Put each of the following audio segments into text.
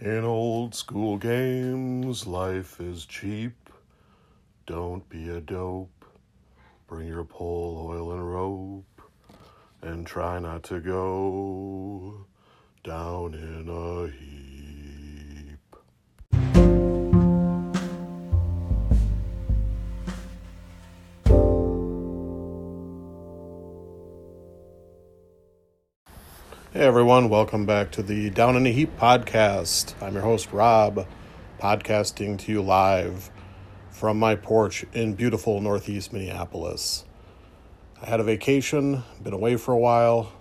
In old school games, life is cheap. Don't be a dope. Bring your pole, oil, and rope. And try not to go down in a heap. Hey everyone, welcome back to the Down in a Heap podcast. I'm your host Rob, podcasting to you live from my porch in beautiful northeast Minneapolis. I had a vacation, been away for a while,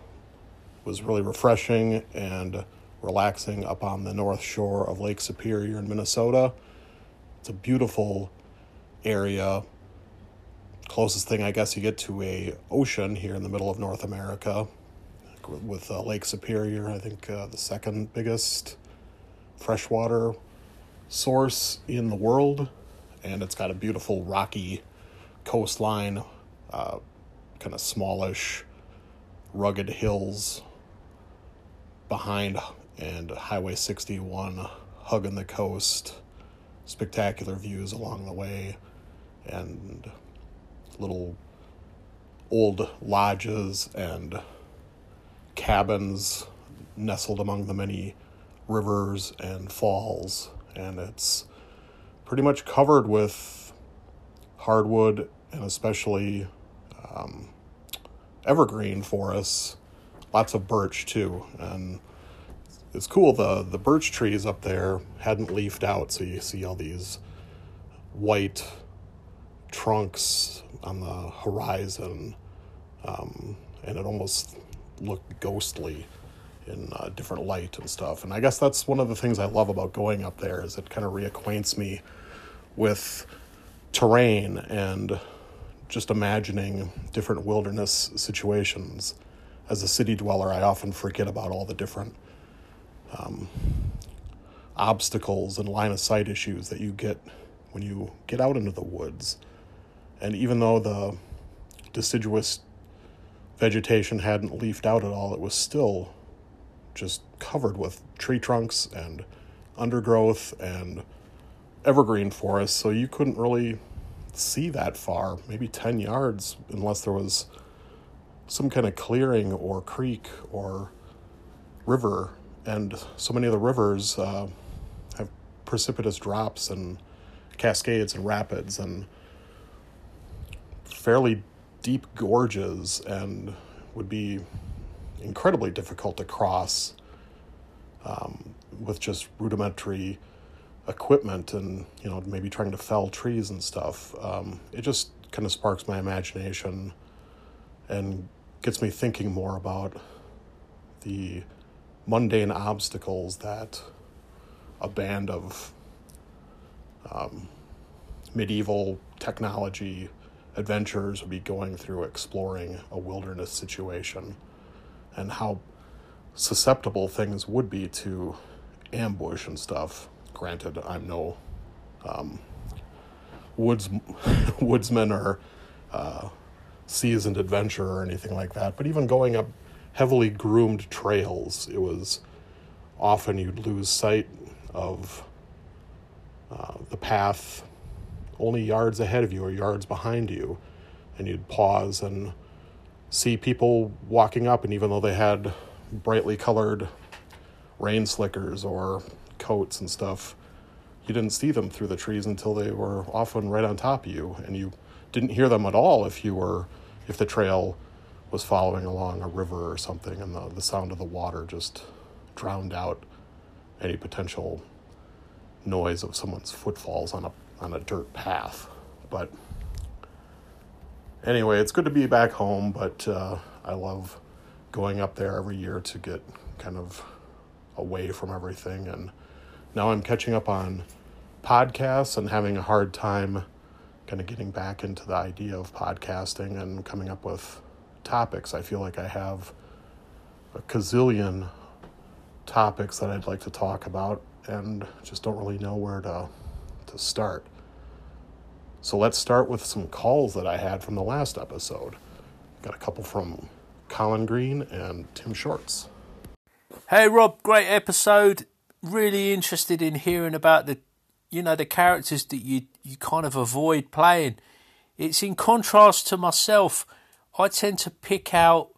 was really refreshing and relaxing up on the north shore of Lake Superior in Minnesota. It's a beautiful area. Closest thing I guess you get to a ocean here in the middle of North America with uh, Lake Superior, I think uh, the second biggest freshwater source in the world, and it's got a beautiful rocky coastline, uh, kind of smallish, rugged hills behind, and Highway 61 hugging the coast. Spectacular views along the way, and little old lodges and cabins nestled among the many rivers and falls, and it's pretty much covered with hardwood and especially um, evergreen forests. Lots of birch too, and it's cool. the The birch trees up there hadn't leafed out, so you see all these white trunks on the horizon, um, and it almost look ghostly in uh, different light and stuff. And I guess that's one of the things I love about going up there is it kind of reacquaints me with terrain and just imagining different wilderness situations. As a city dweller, I often forget about all the different um, obstacles and line of sight issues that you get when you get out into the woods. And even though the deciduous vegetation hadn't leafed out at all. It was still just covered with tree trunks and undergrowth and evergreen forest, so you couldn't really see that far, maybe 10 yards, unless there was some kind of clearing or creek or river. And so many of the rivers uh, have precipitous drops and cascades and rapids and fairly deep gorges and would be incredibly difficult to cross um, with just rudimentary equipment and you know maybe trying to fell trees and stuff. Um, it just kind of sparks my imagination and gets me thinking more about the mundane obstacles that a band of um, medieval technology adventurers would be going through exploring a wilderness situation and how susceptible things would be to ambush and stuff. Granted, I'm no um, woods woodsman or uh, seasoned adventurer or anything like that, but even going up heavily groomed trails, it was often you'd lose sight of uh, the path only yards ahead of you or yards behind you. And you'd pause and see people walking up, and even though they had brightly colored rain slickers or coats and stuff, you didn't see them through the trees until they were often right on top of you, and you didn't hear them at all if you were if the trail was following along a river or something, and the, the sound of the water just drowned out any potential noise of someone's footfalls on a on a dirt path. But anyway, it's good to be back home, but uh, I love going up there every year to get kind of away from everything. And now I'm catching up on podcasts and having a hard time kind of getting back into the idea of podcasting and coming up with topics. I feel like I have a gazillion topics that I'd like to talk about and just don't really know where to to start. So let's start with some calls that I had from the last episode. Got a couple from Colin Green and Tim Shorts. Hey Rob, great episode. really interested in hearing about the, you know, the characters that you you kind of avoid playing. It's in contrast to myself. I tend to pick out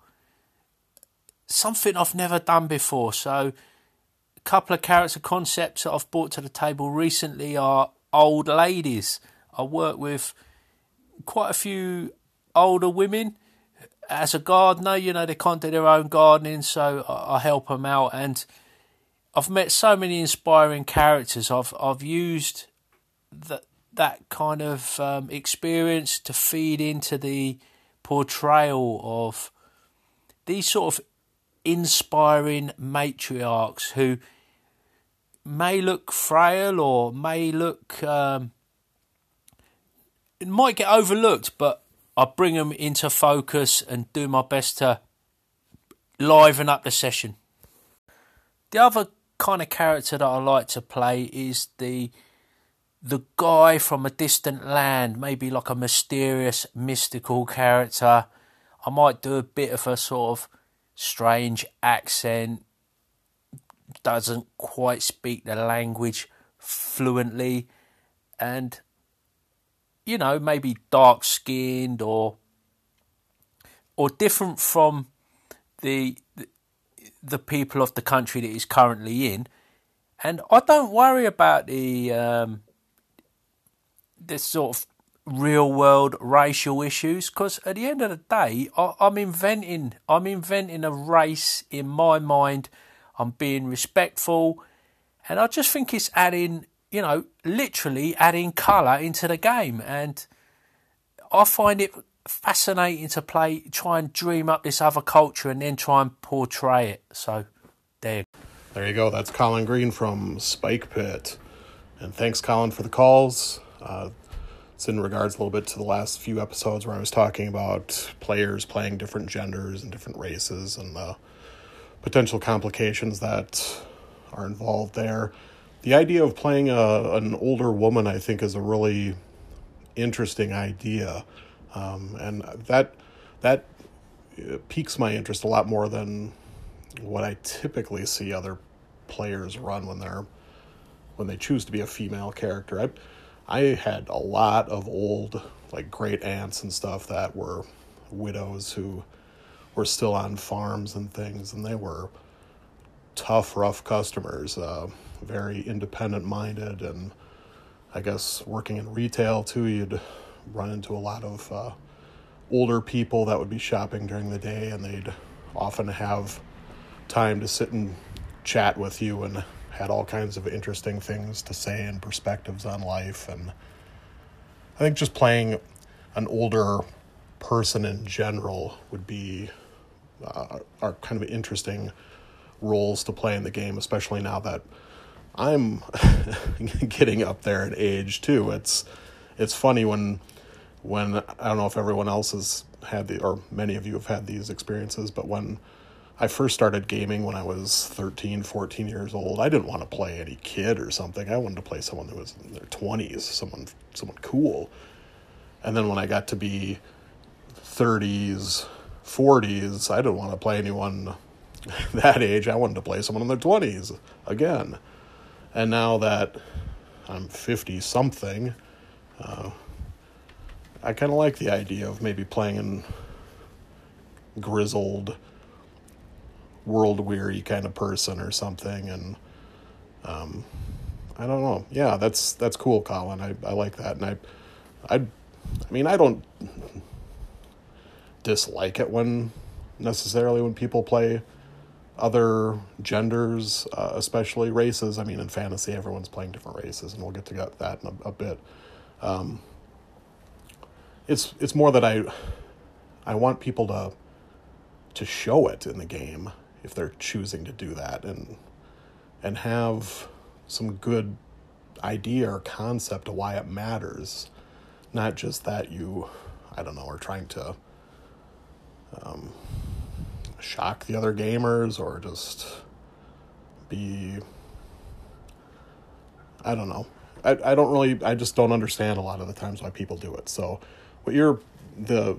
something I've never done before. So, a couple of character concepts that I've brought to the table recently are old ladies. I work with quite a few older women as a gardener. You know, they can't do their own gardening, so I help them out. And I've met so many inspiring characters. I've I've used that that kind of um, experience to feed into the portrayal of these sort of inspiring matriarchs who may look frail or may look um, it might get overlooked, but I bring them into focus and do my best to liven up the session. The other kind of character that I like to play is the the guy from a distant land, maybe like a mysterious, mystical character. I might do a bit of a sort of strange accent, doesn't quite speak the language fluently, and you know, maybe dark skinned or or different from the, the people of the country that he's currently in, and I don't worry about the um, this sort of real world racial issues because at the end of the day, I, I'm inventing I'm inventing a race in my mind. I'm being respectful, and I just think it's adding, you know, literally adding colour into the game, and I find it fascinating to play, try and dream up this other culture, and then try and portray it. So, there. There you go. That's Colin Green from Spike Pit, and thanks, Colin, for the calls. Uh, it's in regards a little bit to the last few episodes where I was talking about players playing different genders and different races and the potential complications that are involved there. The idea of playing a, an older woman, I think, is a really interesting idea, um, and that that piques my interest a lot more than what I typically see other players run when they're when they choose to be a female character. I I had a lot of old like great aunts and stuff that were widows who were still on farms and things, and they were tough, rough customers, uh, very independent minded, and I guess working in retail too, you'd run into a lot of uh, older people that would be shopping during the day, and they'd often have time to sit and chat with you and had all kinds of interesting things to say and perspectives on life. And I think just playing an older person in general would be uh, are kind of interesting roles to play in the game, especially now that I'm getting up there in age too. It's it's funny when when I don't know if everyone else has had the or many of you have had these experiences, but when I first started gaming when I was 13, 14 years old. I didn't want to play any kid or something. I wanted to play someone who was in their 20s, someone someone cool. And then when I got to be 30s, 40s, I didn't want to play anyone that age. I wanted to play someone in their 20s again. And now that I'm 50 something, uh, I kind of like the idea of maybe playing in grizzled world weary kind of person or something and um, I don't know. Yeah, that's that's cool, Colin. I, I like that, and I, I, I mean, I don't dislike it when necessarily when people play other genders, uh, especially races. I mean, in fantasy, everyone's playing different races, and we'll get to that in a, a bit. Um, it's it's more that I I want people to to show it in the game if they're choosing to do that and and have some good idea or concept of why it matters not just that you i don't know are trying to um, shock the other gamers or just be i don't know I, I don't really i just don't understand a lot of the times why people do it so what you're the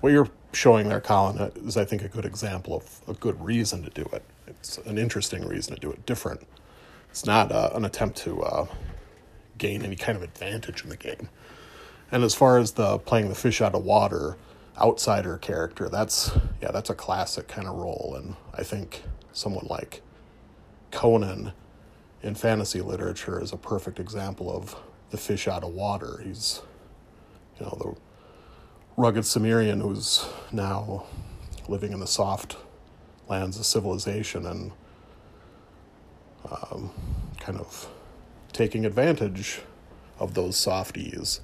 what you're showing there, Colin, is I think a good example of a good reason to do it. It's an interesting reason to do it, different it's not uh, an attempt to uh, gain any kind of advantage in the game. And as far as the playing the fish out of water outsider character, that's yeah, that's a classic kind of role, and I think someone like Conan in fantasy literature is a perfect example of the fish out of water. He's you know the rugged Cimmerian who's now living in the soft lands of civilization and um, kind of taking advantage of those softies.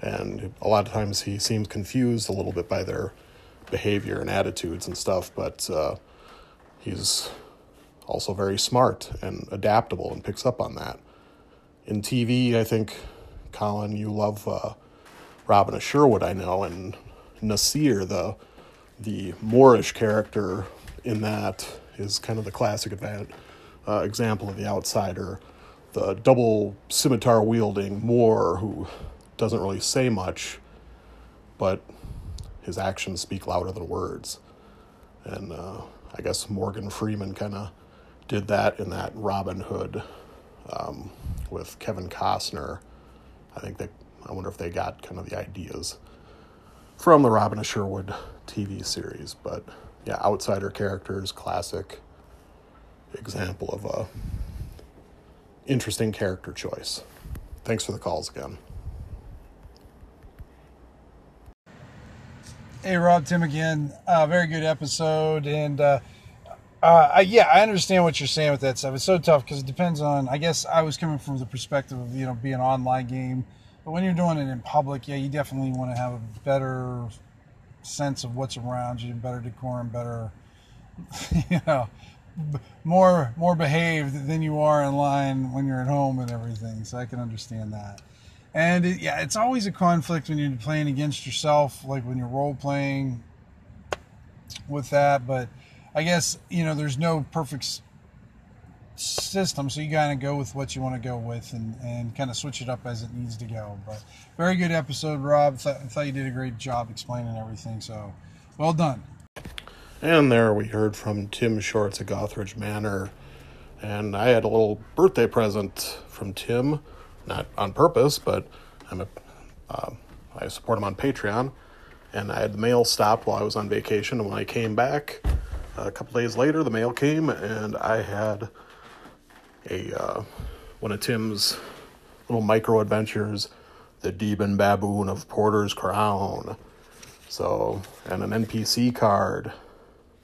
And a lot of times he seems confused a little bit by their behavior and attitudes and stuff, but uh, he's also very smart and adaptable and picks up on that. In TV, I think, Colin, you love uh, Robin of Sherwood, I know, and Nasir, the the Moorish character in that, is kind of the classic uh, example of the outsider, the double scimitar wielding Moor who doesn't really say much, but his actions speak louder than words. And uh, I guess Morgan Freeman kind of did that in that Robin Hood um, with Kevin Costner. I think they, I wonder if they got kind of the ideas from the Robin of Sherwood TV series. But yeah, outsider characters, classic example of a interesting character choice. Thanks for the calls again. Hey Rob, Tim again. Uh, very good episode, and uh, uh, I, yeah, I understand what you're saying with that stuff. It's so tough because it depends on. I guess I was coming from the perspective of you know being an online game, but when you're doing it in public, yeah, you definitely want to have a better sense of what's around you, better decorum, better, you know, more more behaved than you are in line when you're at home and everything. So I can understand that. And it, yeah, it's always a conflict when you're playing against yourself, like when you're role playing with that. But I guess you know there's no perfect system, so you kind of go with what you want to go with and, and kind of switch it up as it needs to go. But very good episode, Rob. Th- I thought you did a great job explaining everything. So well done. And there we heard from Tim Shorts at Gothridge Manor. And I had a little birthday present from Tim, not on purpose, but I'm a, uh, I support him on Patreon. And I had the mail stopped while I was on vacation. And when I came back, a couple days later, the mail came, and I had a uh, one of Tim's little micro adventures, the Deben Baboon of Porter's Crown. So, and an NPC card.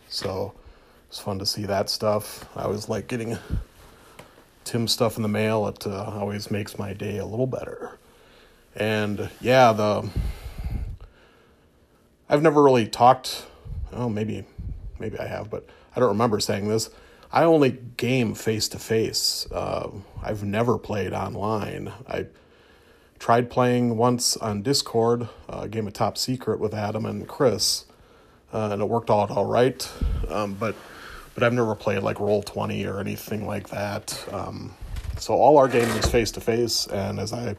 So, it's fun to see that stuff. I always like getting Tim stuff in the mail. It uh, always makes my day a little better. And yeah, the I've never really talked. Oh, maybe, maybe I have, but I don't remember saying this. I only game face to face. I've never played online. I tried playing once on Discord, a game of Top Secret with Adam and Chris, uh, and it worked out all right. Um, but but I've never played like Roll Twenty or anything like that. Um, so all our gaming is face to face, and as I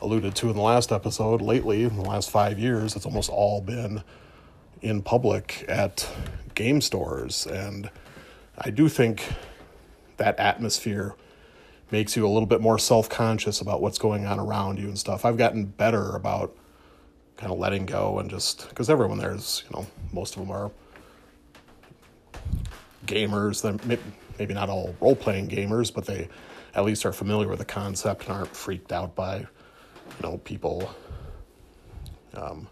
alluded to in the last episode, lately in the last five years, it's almost all been in public at game stores and I do think that atmosphere makes you a little bit more self conscious about what's going on around you and stuff. I've gotten better about kind of letting go and just because everyone there is, you know, most of them are gamers. They're maybe not all role playing gamers, but they at least are familiar with the concept and aren't freaked out by, you know, people um,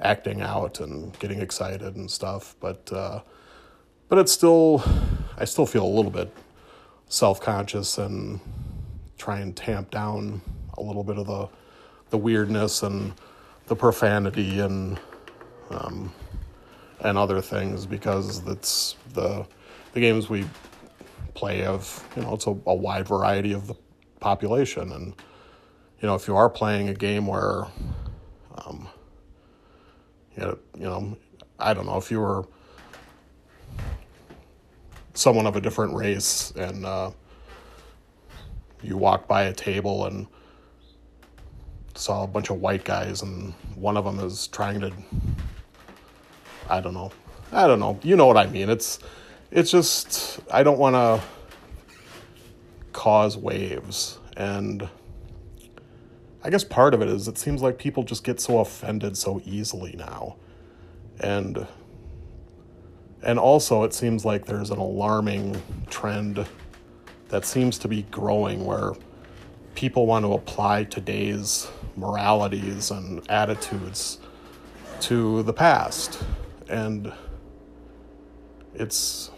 acting out and getting excited and stuff. But uh, but it's still I still feel a little bit self conscious and try and tamp down a little bit of the the weirdness and the profanity and um, and other things because it's the the games we play of you know it's a, a wide variety of the population. And you know if you are playing a game where um, you know, you know I don't know if you were someone of a different race and uh, you walk by a table and saw a bunch of white guys and one of them is trying to I don't know. I don't know. You know what I mean. It's it's just I don't want to cause waves. And I guess part of it is it seems like people just get so offended so easily now. And and also it seems like there's an alarming trend that seems to be growing where people want to apply today's moralities and attitudes to the past. And it's,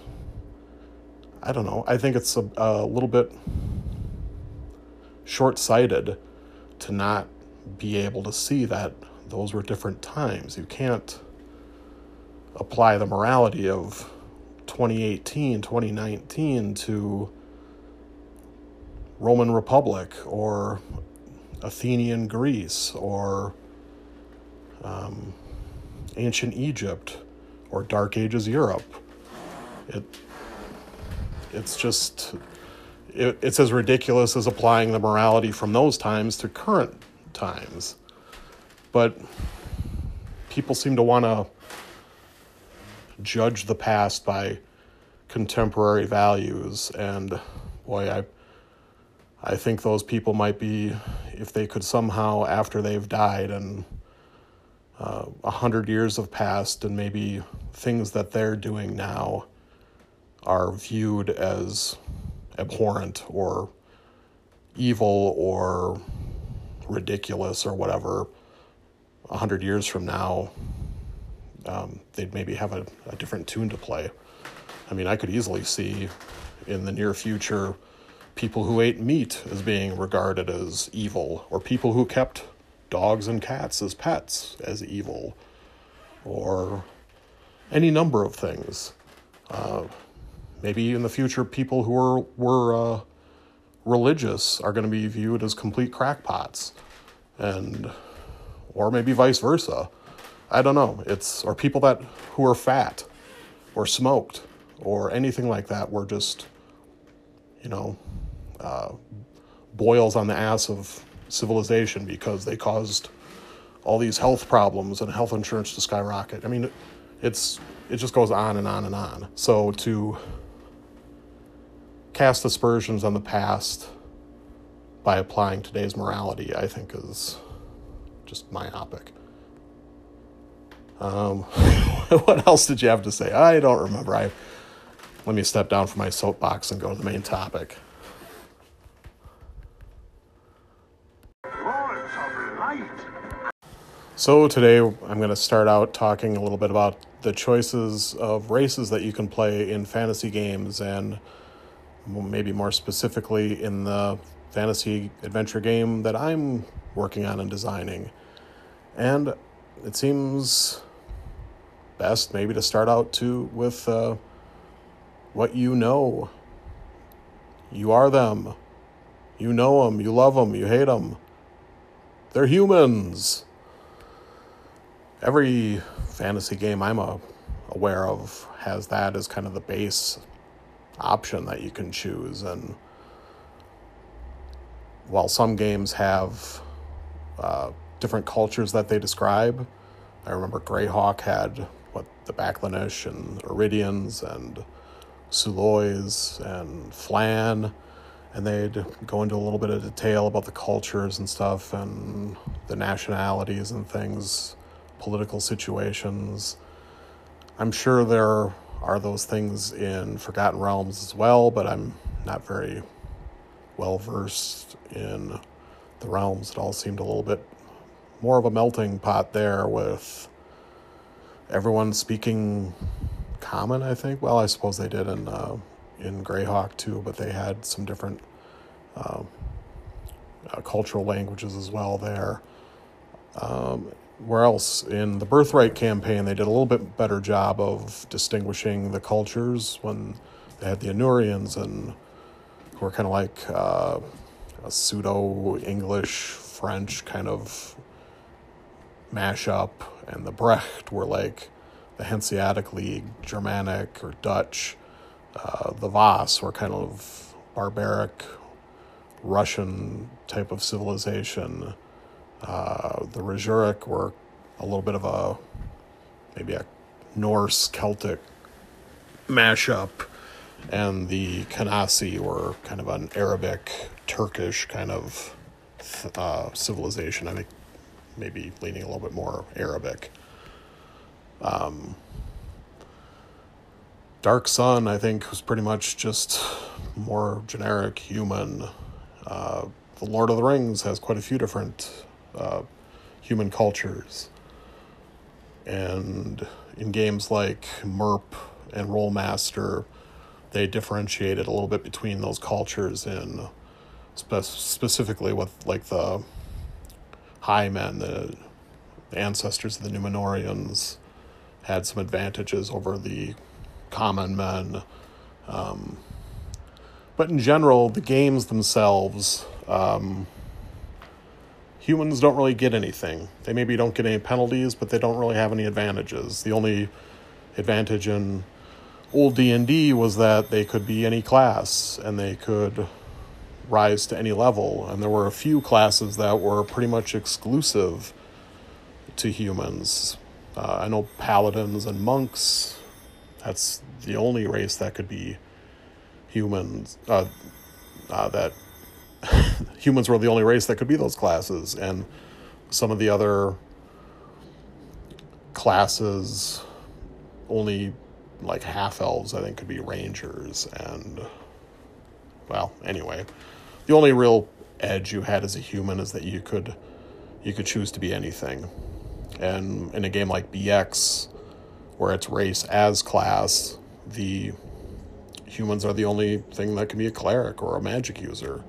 I don't know, I think it's a, a little bit short sighted to not be able to see that those were different times. You can't apply the morality of 2018, 2019 to Roman Republic or Athenian Greece or um, ancient Egypt or Dark Ages Europe. It it's just it, it's as ridiculous as applying the morality from those times to current times. But people seem to want to judge the past by contemporary values and boy I I think those people might be, if they could somehow, after they've died and a uh, hundred years have passed, and maybe things that they're doing now are viewed as abhorrent or evil or ridiculous or whatever, a hundred years from now, um, they'd maybe have a, a different tune to play. I mean, I could easily see in the near future people who ate meat as being regarded as evil, or people who kept dogs and cats as pets as evil, or any number of things. Uh, maybe in the future, people who are, were uh, religious are going to be viewed as complete crackpots, and or maybe vice versa. I don't know. It's or people that who are fat, or smoked, or anything like that were just, you know, uh, boils on the ass of civilization because they caused all these health problems and health insurance to skyrocket. I mean, it's it just goes on and on and on. So to cast aspersions on the past by applying today's morality, I think is just myopic. Um, what else did you have to say? I don't remember. I let me step down from my soapbox and go to the main topic. So, today I'm going to start out talking a little bit about the choices of races that you can play in fantasy games, and maybe more specifically in the fantasy adventure game that I'm working on and designing. And it seems best maybe to start out to with uh, what you know. You are them. You know them. You love them. You hate them. They're humans every fantasy game I'm a, aware of has that as kind of the base option that you can choose. And while some games have uh, different cultures that they describe, I remember Greyhawk had what the Baklunish and Oeridians and Suloise and Flan, and they'd go into a little bit of detail about the cultures and stuff and the nationalities and things political situations. I'm sure there are those things in Forgotten Realms as well, but I'm not very well versed in the realms. It all seemed a little bit more of a melting pot there with everyone speaking common, I think. Well, I suppose they did in uh, in Greyhawk too, but they had some different uh, uh, cultural languages as well there. Um, where else in the birthright campaign they did a little bit better job of distinguishing the cultures when they had the Anuireans and who are kind of like uh, a pseudo English French kind of mashup, and the Brecht were like the Hanseatic League, Germanic or Dutch. Uh, the Vos were kind of barbaric Russian type of civilization uh, the Rjurik were a little bit of a maybe a Norse Celtic mashup, and the Khinasi were kind of an Arabic, Turkish kind of uh, civilization. I think maybe leaning a little bit more Arabic. Um, Dark Sun, I think, was pretty much just more generic human. Uh, the Lord of the Rings has quite a few different uh, human cultures. And in games like MERP and Rolemaster, they differentiated a little bit between those cultures in spe- specifically with like the high men, the, ancestors of the Numenoreans had some advantages over the common men. Um, but in general, the games themselves, um, humans don't really get anything. They maybe don't get any penalties, but they don't really have any advantages. The only advantage in old D&D was that they could be any class and they could rise to any level and there were a few classes that were pretty much exclusive to humans. Uh, I know paladins and monks. That's the only race that could be humans. Uh, uh, that humans were the only race that could be those classes, and some of the other classes only like half elves I think could be rangers and well anyway. The only real edge you had as a human is that you could you could choose to be anything. And in a game like BX where it's race as class the humans are the only thing that can be a cleric or a magic user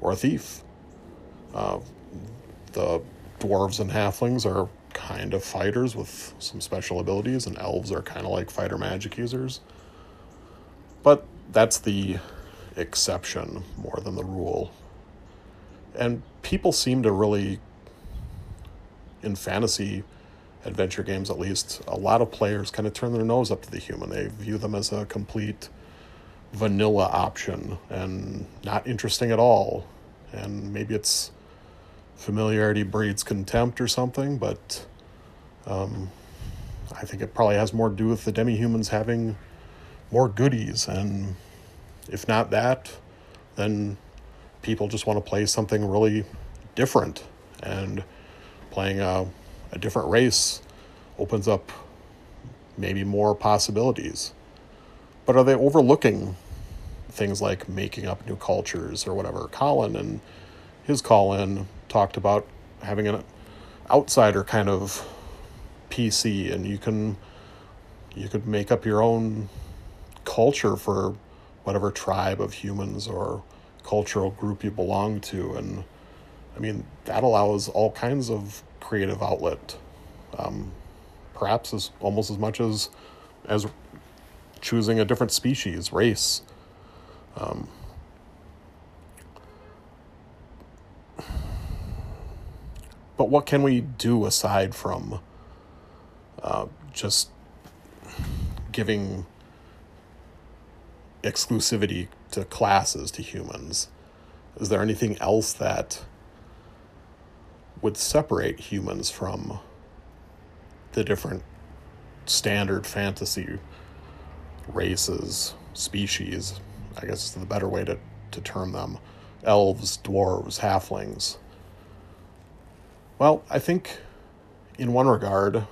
or a thief. Uh, the dwarves and halflings are kind of fighters with some special abilities, and elves are kind of like fighter magic users. But that's the exception more than the rule. And people seem to really, in fantasy adventure games at least, a lot of players kind of turn their nose up to the human. They view them as a complete vanilla option and not interesting at all. And maybe it's familiarity breeds contempt or something, but um, I think it probably has more to do with the demi humans having more goodies. And if not that, then people just want to play something really different. And playing a, a different race opens up maybe more possibilities. But are they overlooking things like making up new cultures or whatever? Colin and his call in talked about having an outsider kind of PC and you can you could make up your own culture for whatever tribe of humans or cultural group you belong to and I mean that allows all kinds of creative outlet um, perhaps as almost as much as as choosing a different species, race. Um, but what can we do aside from uh, just giving exclusivity to classes to humans? Is there anything else that would separate humans from the different standard fantasy races, species, I guess is the better way to, to term them elves, dwarves, halflings. Well, I think in one regard,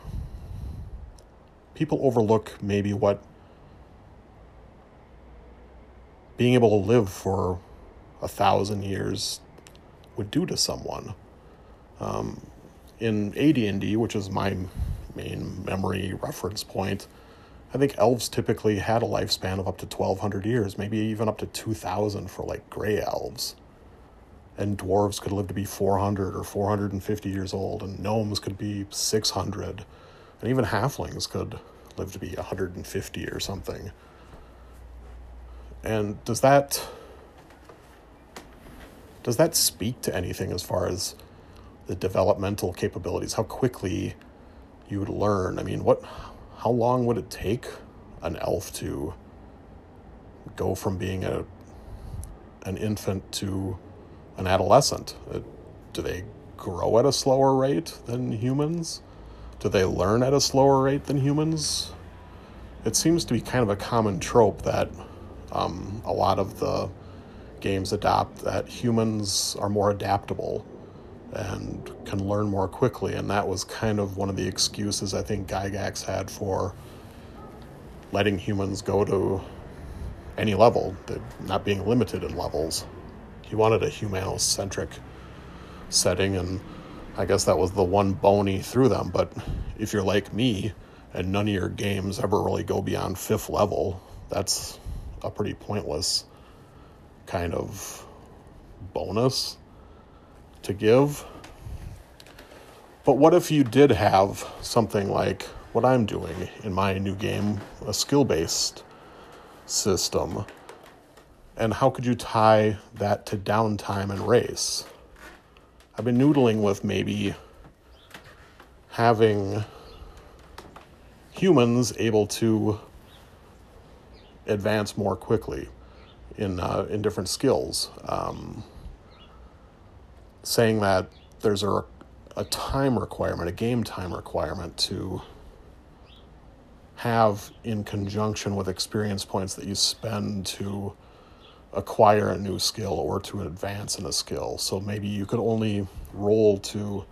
people overlook maybe what being able to live for a thousand years would do to someone. Um, in AD&D, which is my main memory reference point, I think elves typically had a lifespan of up to 1200 years, maybe even up to 2000 for like gray elves. And dwarves could live to be 400 or 450 years old, and gnomes could be 600, and even halflings could live to be 150 or something. And does that does that speak to anything as far as the developmental capabilities? How quickly you would learn? I mean, what how long would it take an elf to go from being a an infant to an adolescent? Do they grow at a slower rate than humans? Do they learn at a slower rate than humans? It seems to be kind of a common trope that Um, a lot of the games adopt that humans are more adaptable and can learn more quickly, and that was kind of one of the excuses I think Gygax had for letting humans go to any level, not being limited in levels. He wanted a humanocentric setting, and I guess that was the one bony through them. But if you're like me, and none of your games ever really go beyond fifth level, that's a pretty pointless kind of bonus to give. But what if you did have something like what I'm doing in my new game, a skill based system? And how could you tie that to downtime and race? I've been noodling with maybe having humans able to advance more quickly in uh, in different skills. Um, saying that there's a a time requirement, a game time requirement to have in conjunction with experience points that you spend to acquire a new skill or to advance in a skill. So maybe you could only roll to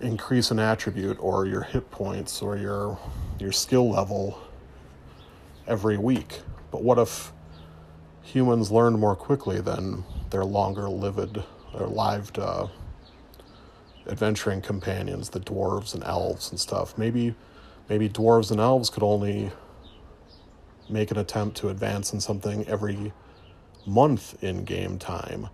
increase an attribute or your hit points or your your skill level every week. But what if humans learned more quickly than their longer lived or lived uh, adventuring companions, the dwarves and elves and stuff? Maybe maybe dwarves and elves could only make an attempt to advance in something every month in game time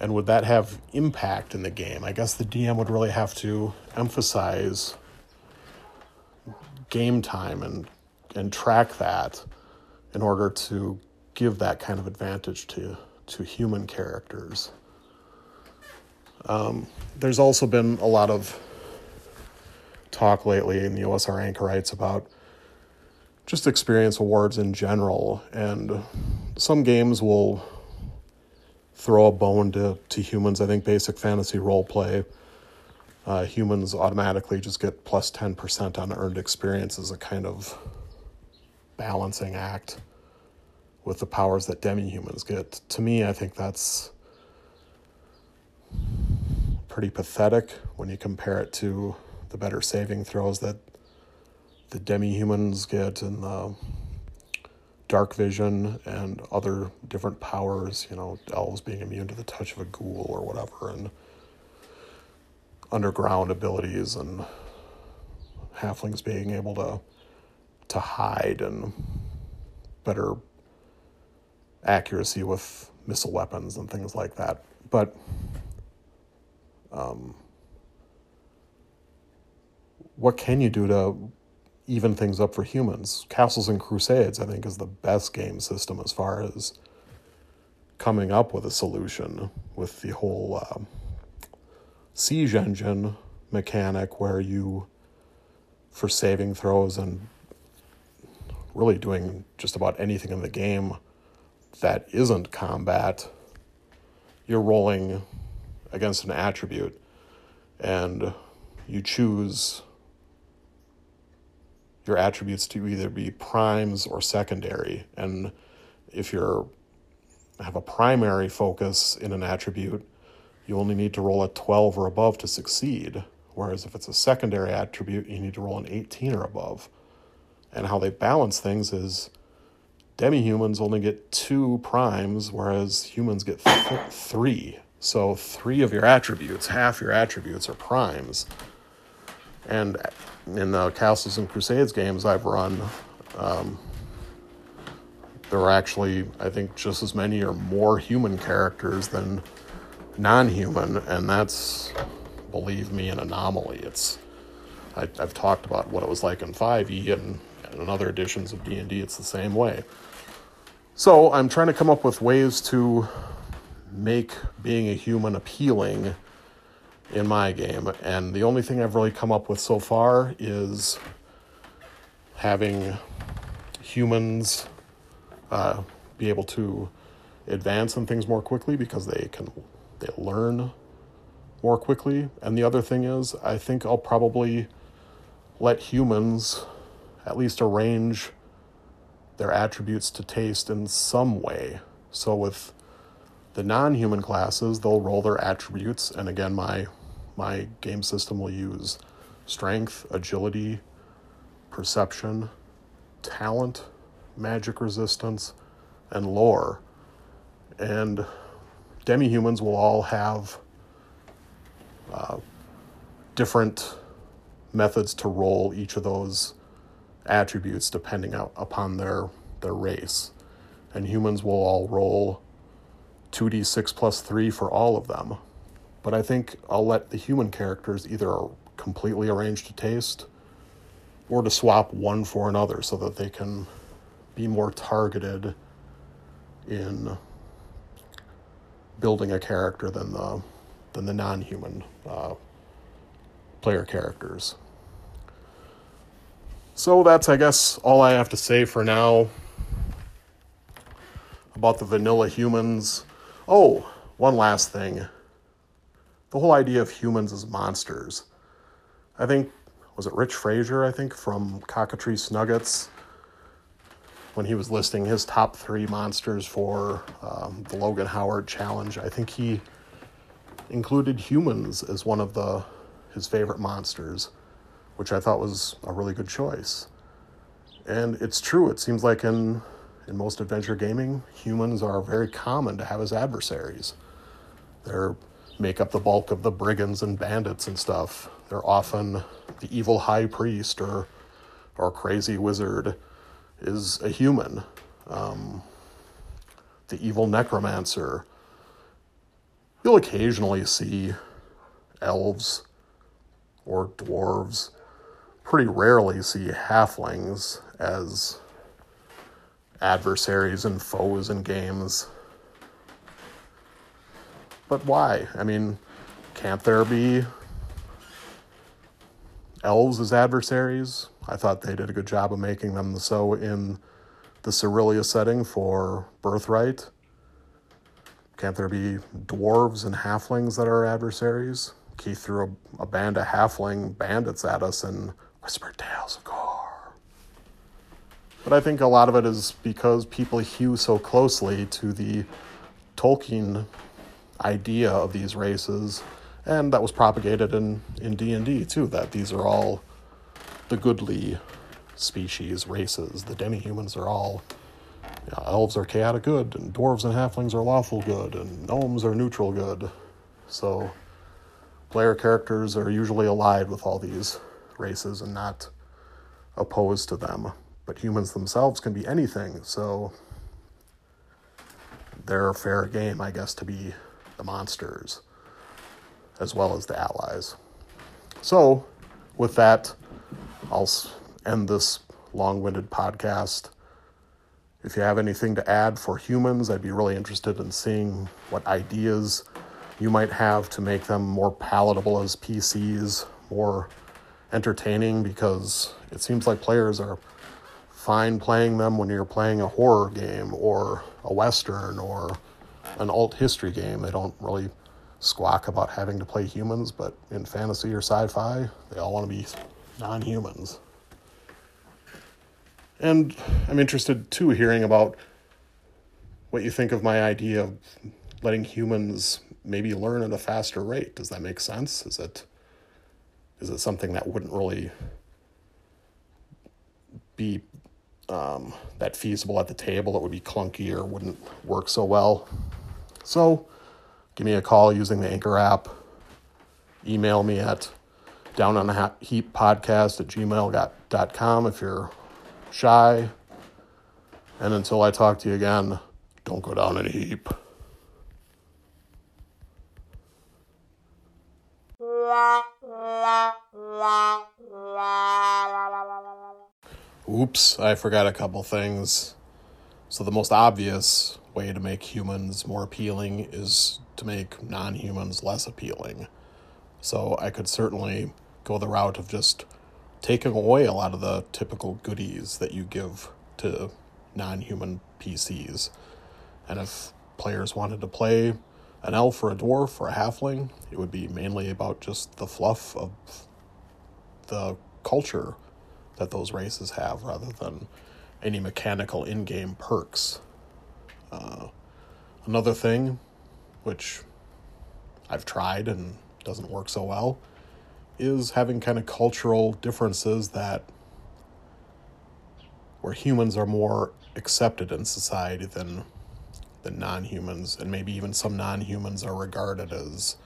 and would that have impact in the game? I guess the DM would really have to emphasize game time and and track that in order to give that kind of advantage to to human characters. Um, there's also been a lot of talk lately in the OSR anchorites about just experience awards in general, and some games will throw a bone to, to humans. I think basic fantasy role play, uh, humans automatically just get plus 10% on earned experience as a kind of balancing act with the powers that demi humans get. To me, I think that's pretty pathetic when you compare it to the better saving throws that the demi humans get and the dark vision and other different powers, you know, elves being immune to the touch of a ghoul or whatever, and underground abilities and halflings being able to to hide and better accuracy with missile weapons and things like that. But um, what can you do to even things up for humans. Castles and Crusades, I think, is the best game system as far as coming up with a solution with the whole uh, siege engine mechanic where you, for saving throws and really doing just about anything in the game that isn't combat, you're rolling against an attribute and you choose your attributes to either be primes or secondary. And if you're have a primary focus in an attribute, you only need to roll a 12 or above to succeed. Whereas if it's a secondary attribute, you need to roll an 18 or above. And how they balance things is demi humans only get two primes, whereas humans get th- three. So, three of your attributes, half your attributes are primes. And in the Castles and Crusades games I've run, um, there are actually, I think, just as many or more human characters than non human, and that's, believe me, an anomaly. It's I, have talked about what it was like in 5e and, and in other editions of D&D, it's the same way. So I'm trying to come up with ways to make being a human appealing in my game. And the only thing I've really come up with so far is having humans uh, be able to advance in things more quickly because they can they learn more quickly. And the other thing is, I think I'll probably let humans at least arrange their attributes to taste in some way. So with the non-human classes, they'll roll their attributes, and again, my my game system will use strength, agility, perception, talent, magic resistance, and lore. And demi-humans will all have uh, different methods to roll each of those attributes depending upon their their race. And humans will all roll 2d6 plus 3 for all of them. But I think I'll let the human characters either completely arrange to taste or to swap one for another so that they can be more targeted in building a character than the than the non-human uh, player characters. So that's I guess all I have to say for now about the vanilla humans. Oh, one last thing. The whole idea of humans as monsters. I think was it Rich Frazier, I think, from Cockatrice Nuggets, when he was listing his top three monsters for um, the Logan Howard Challenge. I think he included humans as one of the his favorite monsters, which I thought was a really good choice. And it's true. It seems like in in most adventure gaming, humans are very common to have as adversaries. They're make up the bulk of the brigands and bandits and stuff. They're often the evil high priest or or crazy wizard is a human. Um, the evil necromancer. You'll occasionally see elves or dwarves. Pretty rarely see halflings as adversaries and foes in games. But why? I mean, can't there be elves as adversaries? I thought they did a good job of making them so in the Cerilia setting for Birthright. Can't there be dwarves and halflings that are adversaries? Keith threw a, a band of halfling bandits at us and whispered tales of gore. But I think a lot of it is because people hew so closely to the Tolkien idea of these races, and that was propagated in in D and D too. That these are all the goodly species, races. The demi-humans are all you know, elves are chaotic good, and dwarves and halflings are lawful good, and gnomes are neutral good. So, player characters are usually allied with all these races and not opposed to them. But humans themselves can be anything, so they're a fair game, I guess, to be the monsters as well as the allies. So, with that, I'll end this long winded podcast. If you have anything to add for humans, I'd be really interested in seeing what ideas you might have to make them more palatable as PCs, more entertaining, because it seems like players are fine playing them when you're playing a horror game or a western or an alt history game. They don't really squawk about having to play humans, but in fantasy or sci fi, they all want to be non humans. And I'm interested too hearing about what you think of my idea of letting humans maybe learn at a faster rate. Does that make sense? Is it is it something that wouldn't really be um, that feasible at the table? That would be clunky or wouldn't work so well. So, give me a call using the Anchor app. Email me at down on a heap podcast at gmail.com if you're shy. And until I talk to you again, don't go down in a heap. Oops, I forgot a couple things. So, the most obvious way to make humans more appealing is to make non humans less appealing. So, I could certainly go the route of just taking away a lot of the typical goodies that you give to non human PCs. And if players wanted to play an elf or a dwarf or a halfling, it would be mainly about just the fluff of the culture that those races have rather than any mechanical in game perks. Uh, another thing, which I've tried and doesn't work so well, is having kind of cultural differences that where humans are more accepted in society than than non-humans and maybe even some non-humans are regarded as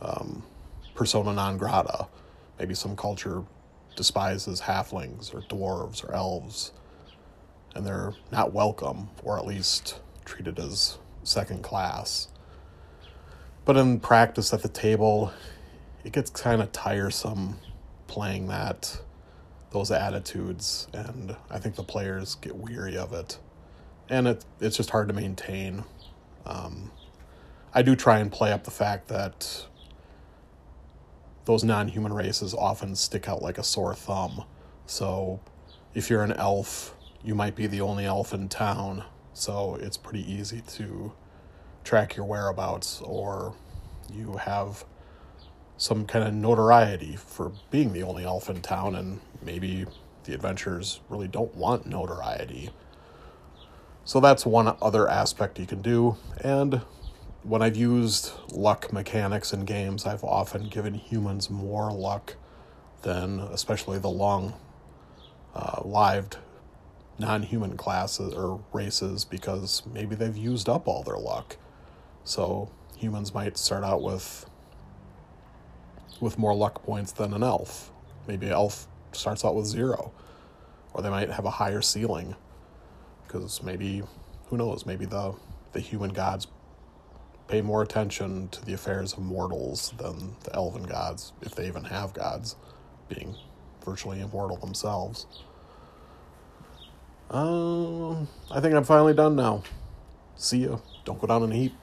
um, persona non grata. Maybe some culture despises halflings or dwarves or elves and they're not welcome or at least treated as second class. But in practice at the table it gets kind of tiresome playing that those attitudes and i think the players get weary of it and it it's just hard to maintain um, i do try and play up the fact that those non-human races often stick out like a sore thumb so if you're an elf you might be the only elf in town so it's pretty easy to track your whereabouts or you have some kind of notoriety for being the only elf in town, and maybe the adventurers really don't want notoriety. So that's one other aspect you can do. And when I've used luck mechanics in games, I've often given humans more luck than, especially the long uh, lived non human classes or races, because maybe they've used up all their luck. So humans might start out with with more luck points than an elf. Maybe an elf starts out with zero, or they might have a higher ceiling because maybe who knows? Maybe the the human gods pay more attention to the affairs of mortals than the elven gods, if they even have gods, being virtually immortal themselves. Um, I think I'm finally done now. See ya. Don't go down in a heap.